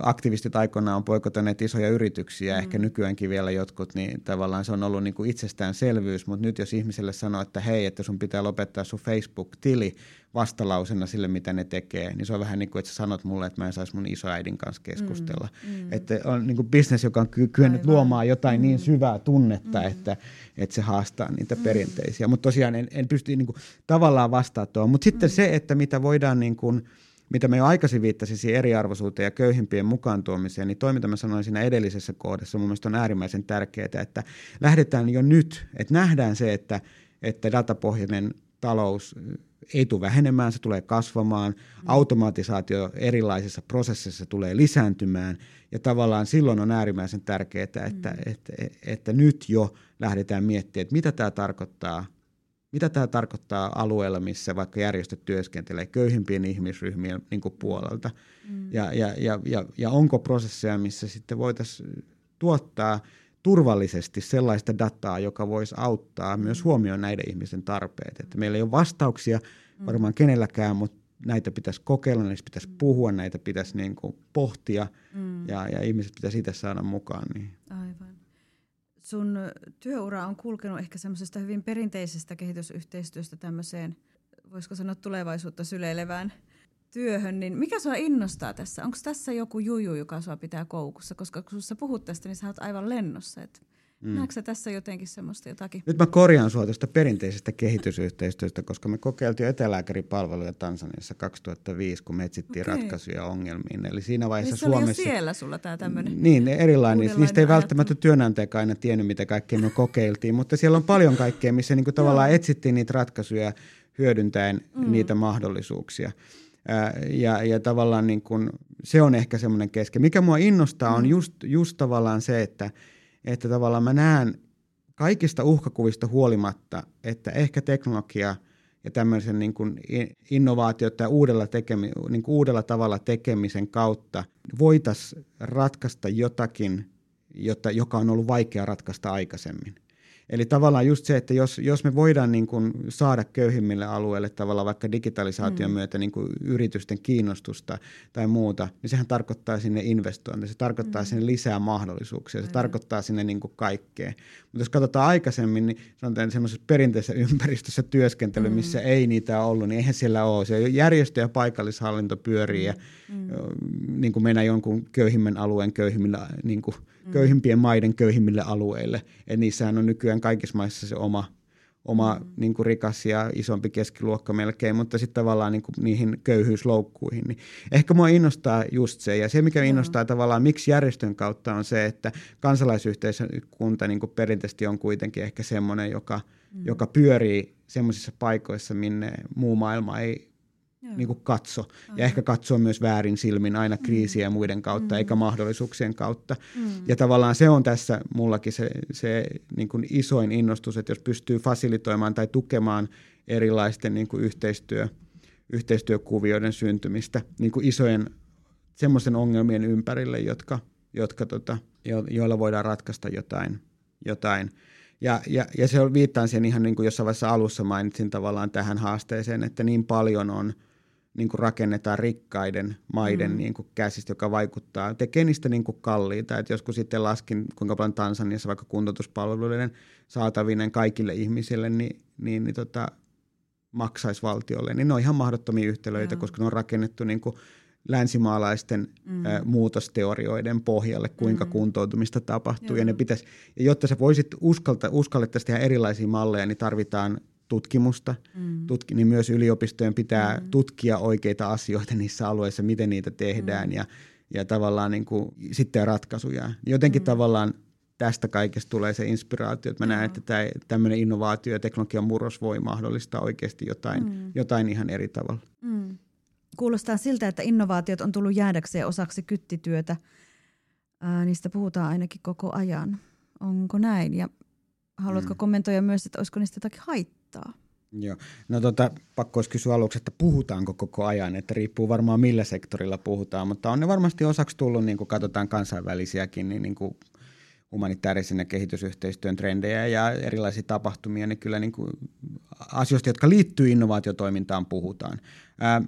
S2: aktivistit aikoinaan on poikotaneet isoja yrityksiä, mm. ehkä nykyäänkin vielä jotkut, niin tavallaan se on ollut niin kuin itsestäänselvyys, mutta nyt jos ihmiselle sanoo, että hei, että sun pitää lopettaa sun Facebook-tili vastalausena sille, mitä ne tekee, niin se on vähän niin kuin, että sä sanot mulle, että mä en saisi mun isoäidin kanssa keskustella. Mm. Mm. Että on niin kuin business, joka on kyennyt Aivan. luomaan jotain niin mm. niin syvää tunnetta, mm. että, että se haastaa niitä mm. perinteisiä. Mutta tosiaan en, en pysty niin kuin, tavallaan vastaamaan tuohon. Mutta sitten mm. se, että mitä voidaan... Niin kuin, mitä me jo aikaisin viittasin eriarvoisuuteen ja köyhimpien mukaan tuomiseen, niin toi, mitä mä sanoin siinä edellisessä kohdassa, mun mielestä on äärimmäisen tärkeää, että lähdetään jo nyt, että nähdään se, että, että datapohjainen talous ei tule vähenemään, se tulee kasvamaan, mm. automatisaatio erilaisissa prosesseissa tulee lisääntymään ja tavallaan silloin on äärimmäisen tärkeää, että, mm. että, että, että nyt jo lähdetään miettimään, että mitä tämä tarkoittaa mitä tämä tarkoittaa alueella, missä vaikka järjestöt työskentelee köyhimpien ihmisryhmien niin puolelta. Mm. Ja, ja, ja, ja, ja onko prosesseja, missä sitten voitaisiin tuottaa turvallisesti sellaista dataa, joka voisi auttaa mm. myös huomioon näiden ihmisten tarpeet. Että meillä ei ole vastauksia mm. varmaan kenelläkään, mutta näitä pitäisi kokeilla, näistä pitäisi mm. puhua, näitä pitäisi niin kuin pohtia mm. ja, ja ihmiset pitäisi itse saada mukaan. Niin.
S1: Aivan sun työura on kulkenut ehkä semmoisesta hyvin perinteisestä kehitysyhteistyöstä tämmöiseen, voisiko sanoa tulevaisuutta syleilevään työhön, niin mikä sua innostaa tässä? Onko tässä joku juju, joka sua pitää koukussa? Koska kun sä puhut tästä, niin sä oot aivan lennossa. Et mm. Näetkö tässä jotenkin semmoista jotakin?
S2: Nyt mä korjaan sua tuosta perinteisestä kehitysyhteistyöstä, koska me kokeiltiin etelääkäripalveluja Tansaniassa 2005, kun me etsittiin okay. ratkaisuja ongelmiin. Eli siinä vaiheessa
S1: niin
S2: Suomessa...
S1: Oli siellä sulla tämä tämmöinen
S2: Niin, erilainen. Niistä ei välttämättä työnantajakaan aina tiennyt, mitä kaikkea me kokeiltiin, mutta siellä on paljon kaikkea, missä niin kuin tavallaan etsittiin niitä ratkaisuja hyödyntäen mm. niitä mahdollisuuksia. Ja, ja tavallaan niin kun, se on ehkä semmoinen kesken. Mikä mua innostaa on mm. just, just tavallaan se, että, että tavallaan mä näen kaikista uhkakuvista huolimatta, että ehkä teknologia ja tämmöisen niin kuin innovaatiot ja uudella, tekemi, niin kuin uudella tavalla tekemisen kautta voitaisiin ratkaista jotakin, jota, joka on ollut vaikea ratkaista aikaisemmin. Eli tavallaan just se, että jos, jos me voidaan niin kuin saada köyhimmille alueille tavallaan vaikka digitalisaation mm. myötä niin kuin yritysten kiinnostusta tai muuta, niin sehän tarkoittaa sinne investointeja, se tarkoittaa mm. sinne lisää mahdollisuuksia, se mm. tarkoittaa sinne niin kuin kaikkea. Mutta jos katsotaan aikaisemmin, niin sanotaan semmoisessa perinteisessä ympäristössä työskentely, mm. missä ei niitä ollut, niin eihän siellä ole. Se järjestö ja paikallishallinto pyörii mm. ja mm. niin kuin mennään jonkun köyhimmän alueen köyhimmillä niin kuin mm. köyhimpien maiden köyhimmille alueille. Et niissähän on nykyään kaikissa maissa se oma, oma mm. niin kuin rikas ja isompi keskiluokka melkein, mutta sitten tavallaan niin kuin niihin köyhyysloukkuihin. Niin ehkä mua innostaa just se, ja se mikä mm. innostaa tavallaan miksi järjestön kautta on se, että kansalaisyhteiskunta niin kuin perinteisesti on kuitenkin ehkä semmoinen, joka, mm. joka pyörii semmoisissa paikoissa, minne muu maailma ei niin kuin katso. Aha. Ja ehkä katsoa myös väärin silmin aina kriisiä ja mm. muiden kautta, mm. eikä mahdollisuuksien kautta. Mm. Ja tavallaan se on tässä mullakin se, se niin kuin isoin innostus, että jos pystyy fasilitoimaan tai tukemaan erilaisten niin kuin yhteistyö, yhteistyökuvioiden syntymistä niin kuin isojen semmoisten ongelmien ympärille, jotka, jotka tota, jo, joilla voidaan ratkaista jotain. jotain. Ja, ja, ja se viittaan siihen ihan niin kuin jossain vaiheessa alussa mainitsin tavallaan tähän haasteeseen, että niin paljon on – niin kuin rakennetaan rikkaiden maiden mm. niin kuin käsistä, joka vaikuttaa, tekee niistä niin kuin kalliita. Et joskus sitten laskin, kuinka paljon Tansaniassa vaikka kuntoutuspalveluiden saatavinen kaikille ihmisille, niin, niin, niin tota, maksaisi valtiolle. Niin ne on ihan mahdottomia yhtälöitä, Joo. koska ne on rakennettu niin kuin länsimaalaisten mm. ä, muutosteorioiden pohjalle, kuinka mm. kuntoutumista tapahtuu. Joo. Ja, ne pitäisi, ja jotta sä voisit uskalta, uskallettaisiin tehdä erilaisia malleja, niin tarvitaan tutkimusta, mm. tutki, niin myös yliopistojen pitää mm. tutkia oikeita asioita niissä alueissa, miten niitä tehdään mm. ja, ja tavallaan niin kuin, sitten ratkaisuja. Jotenkin mm. tavallaan tästä kaikesta tulee se inspiraatio, että mä näen, että tämä, tämmöinen innovaatio ja teknologian murros voi mahdollistaa oikeasti jotain, mm. jotain ihan eri tavalla. Mm.
S1: Kuulostaa siltä, että innovaatiot on tullut jäädäkseen osaksi kyttityötä. Ää, niistä puhutaan ainakin koko ajan. Onko näin? Ja haluatko mm. kommentoida myös, että olisiko niistä jotakin haittaa? Haittaa?
S2: Joo. No tota, pakko olisi kysyä aluksi, että puhutaanko koko ajan, että riippuu varmaan millä sektorilla puhutaan, mutta on ne varmasti osaksi tullut, niin kuin katsotaan kansainvälisiäkin, niin, niin kuin humanitaarisen ja kehitysyhteistyön trendejä ja erilaisia tapahtumia, niin kyllä niin kuin asioista, jotka liittyy innovaatiotoimintaan, puhutaan. Ää,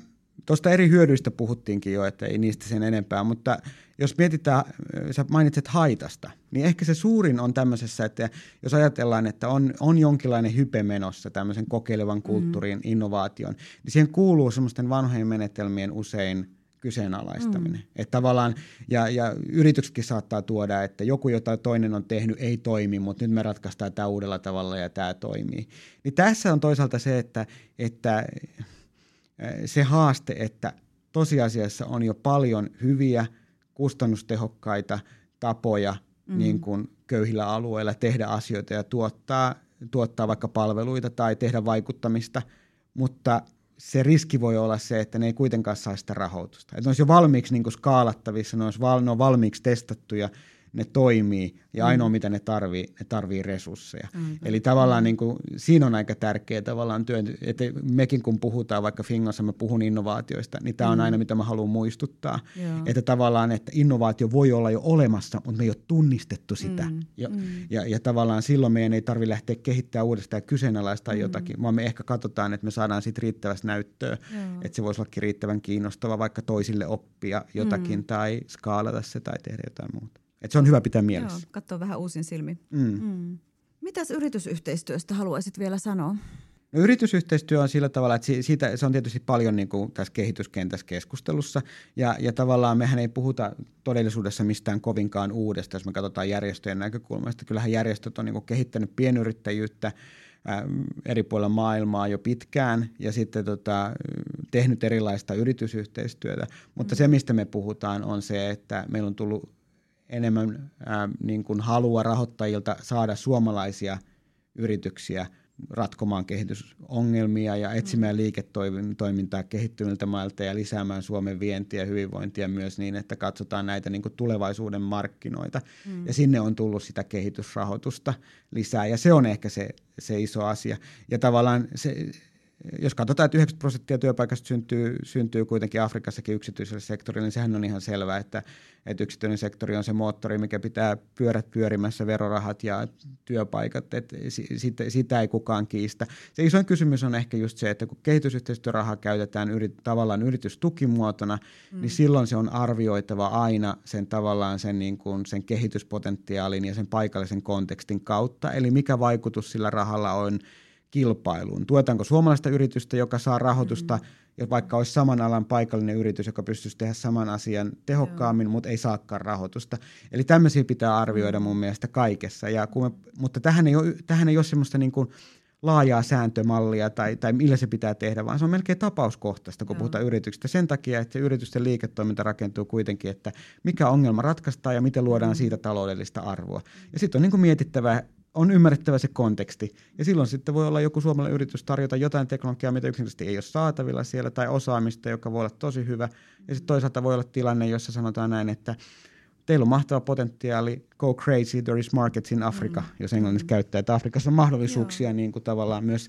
S2: Tuosta eri hyödyistä puhuttiinkin jo, että ei niistä sen enempää, mutta jos mietitään, sä mainitset haitasta, niin ehkä se suurin on tämmöisessä, että jos ajatellaan, että on, on jonkinlainen hype menossa tämmöisen kokeilevan kulttuurin, mm. innovaation, niin siihen kuuluu semmoisten vanhojen menetelmien usein kyseenalaistaminen. Mm. Että tavallaan, ja, ja yrityksetkin saattaa tuoda, että joku, jota toinen on tehnyt, ei toimi, mutta nyt me ratkaistaan tämä uudella tavalla ja tämä toimii. Niin tässä on toisaalta se, että, että se haaste, että tosiasiassa on jo paljon hyviä, kustannustehokkaita tapoja mm. niin kuin köyhillä alueilla tehdä asioita ja tuottaa, tuottaa vaikka palveluita tai tehdä vaikuttamista, mutta se riski voi olla se, että ne ei kuitenkaan saa sitä rahoitusta. Että ne olisi jo valmiiksi niin kuin skaalattavissa, ne, olisi val, ne on valmiiksi testattuja ne toimii ja mm. ainoa mitä ne tarvii, ne tarvii resursseja. Mm. Eli tavallaan mm. niin kuin, siinä on aika tärkeä tavallaan työ, että mekin kun puhutaan vaikka Fingossa, mä puhun innovaatioista, niin tämä on mm. aina mitä mä haluan muistuttaa. Joo. Että tavallaan, että innovaatio voi olla jo olemassa, mutta me ei ole tunnistettu sitä. Mm. Ja, mm. ja, ja tavallaan silloin meidän ei tarvitse lähteä kehittämään uudestaan ja kyseenalaistaa mm. jotakin, vaan me ehkä katsotaan, että me saadaan siitä riittävästi näyttöä, Joo. että se voisi olla riittävän kiinnostava vaikka toisille oppia jotakin mm. tai skaalata se tai tehdä jotain muuta. Et se on hyvä pitää mielessä. Joo,
S1: katsoa vähän uusin silmin. Mm. Mm. Mitäs yritysyhteistyöstä haluaisit vielä sanoa?
S2: No, yritysyhteistyö on sillä tavalla, että siitä, se on tietysti paljon niin kuin tässä kehityskentässä keskustelussa, ja, ja tavallaan mehän ei puhuta todellisuudessa mistään kovinkaan uudesta, jos me katsotaan järjestöjen näkökulmasta. Kyllähän järjestöt on niin kuin kehittänyt pienyrittäjyyttä eri puolilla maailmaa jo pitkään, ja sitten tota, tehnyt erilaista yritysyhteistyötä, mutta mm. se, mistä me puhutaan, on se, että meillä on tullut enemmän ää, niin kuin halua rahoittajilta saada suomalaisia yrityksiä – ratkomaan kehitysongelmia ja etsimään mm. liiketoimintaa kehittyneiltä mailta ja lisäämään Suomen vientiä ja hyvinvointia myös niin, että katsotaan näitä niin kuin tulevaisuuden markkinoita. Mm. Ja sinne on tullut sitä kehitysrahoitusta lisää ja se on ehkä se, se iso asia. Ja tavallaan se, jos katsotaan, että 90 prosenttia työpaikasta syntyy, syntyy kuitenkin Afrikassakin yksityisellä sektorilla, niin sehän on ihan selvää, että, että yksityinen sektori on se moottori, mikä pitää pyörät pyörimässä, verorahat ja työpaikat, että sitä, sitä ei kukaan kiistä. Se isoin kysymys on ehkä just se, että kun kehitysyhteistyörahaa käytetään yrit, tavallaan yritystukimuotona, mm. niin silloin se on arvioitava aina sen tavallaan sen, niin kuin, sen kehityspotentiaalin ja sen paikallisen kontekstin kautta, eli mikä vaikutus sillä rahalla on kilpailuun? Tuetaanko suomalaista yritystä, joka saa rahoitusta, mm. ja vaikka olisi saman alan paikallinen yritys, joka pystyisi tehdä saman asian tehokkaammin, Joo. mutta ei saakaan rahoitusta. Eli tämmöisiä pitää arvioida mun mielestä kaikessa. Ja kun me, mutta tähän ei ole, tähän ei ole semmoista niin kuin laajaa sääntömallia tai, tai millä se pitää tehdä, vaan se on melkein tapauskohtaista, kun Joo. puhutaan yrityksistä. Sen takia, että yritysten liiketoiminta rakentuu kuitenkin, että mikä ongelma ratkaistaan ja miten luodaan mm. siitä taloudellista arvoa. Ja sitten on niin kuin mietittävä on ymmärrettävä se konteksti. Ja silloin sitten voi olla joku suomalainen yritys tarjota jotain teknologiaa, mitä yksinkertaisesti ei ole saatavilla siellä, tai osaamista, joka voi olla tosi hyvä. Ja sitten toisaalta voi olla tilanne, jossa sanotaan näin, että teillä on mahtava potentiaali, go crazy, there is markets in Africa, mm. jos englanniksi mm. käyttää, että Afrikassa on mahdollisuuksia niin kuin tavallaan myös,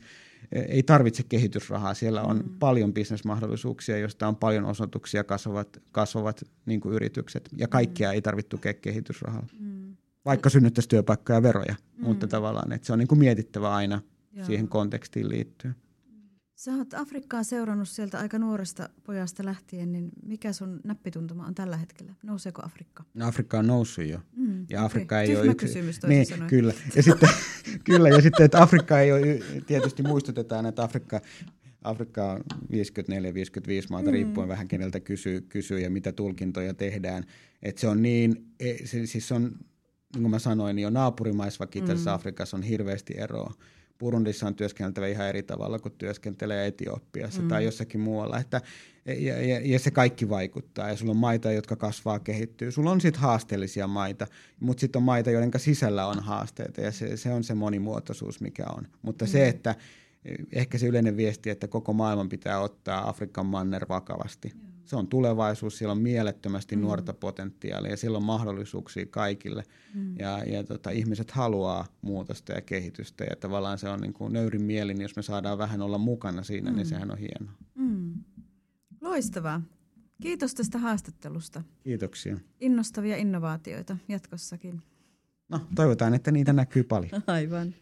S2: e, ei tarvitse kehitysrahaa, siellä on mm. paljon bisnesmahdollisuuksia, joista on paljon osoituksia kasvavat, kasvavat niin kuin yritykset, ja kaikkia mm. ei tarvitse tukea kehitysrahalla. Mm vaikka synnyttäisi työpaikkoja ja veroja, mm. mutta tavallaan, että se on niin kuin mietittävä aina Joo. siihen kontekstiin liittyen.
S1: Sä oot Afrikkaa seurannut sieltä aika nuoresta pojasta lähtien, niin mikä sun näppituntuma on tällä hetkellä? Nouseeko Afrikka?
S2: No Afrikka on noussut jo. Mm,
S1: ja Afrikka okay. ei Tyhmä ole yksi... kysymys
S2: niin,
S1: sanoen.
S2: Kyllä. Ja sitten, kyllä, ja sitten, että Afrikka ei ole, tietysti muistutetaan, että Afrikka Afrikka on 54-55 maata, mm. riippuen vähän keneltä kysyy, kysyy ja mitä tulkintoja tehdään. Että se on niin, e, se, siis on niin kuin mä sanoin, niin jo naapurimaissakin mm. tässä Afrikassa on hirveästi eroa. Burundissa on työskenneltävä ihan eri tavalla kuin työskentelee Etiopiassa mm. tai jossakin muualla. Että, ja, ja, ja se kaikki vaikuttaa. Ja sulla on maita, jotka kasvaa, kehittyy. Sulla on sitten haasteellisia maita, mutta sitten on maita, joiden sisällä on haasteita. Ja se, se on se monimuotoisuus, mikä on. Mutta mm. se, että ehkä se yleinen viesti, että koko maailman pitää ottaa Afrikan manner vakavasti. Mm se on tulevaisuus, siellä on mielettömästi mm. nuorta potentiaalia ja siellä on mahdollisuuksia kaikille. Mm. Ja, ja tota, ihmiset haluaa muutosta ja kehitystä ja tavallaan se on niin kuin nöyrin mielin, niin jos me saadaan vähän olla mukana siinä, niin mm. niin sehän on hienoa. Mm.
S1: Loistavaa. Kiitos tästä haastattelusta.
S2: Kiitoksia.
S1: Innostavia innovaatioita jatkossakin.
S2: No, toivotaan, että niitä näkyy paljon.
S1: Aivan.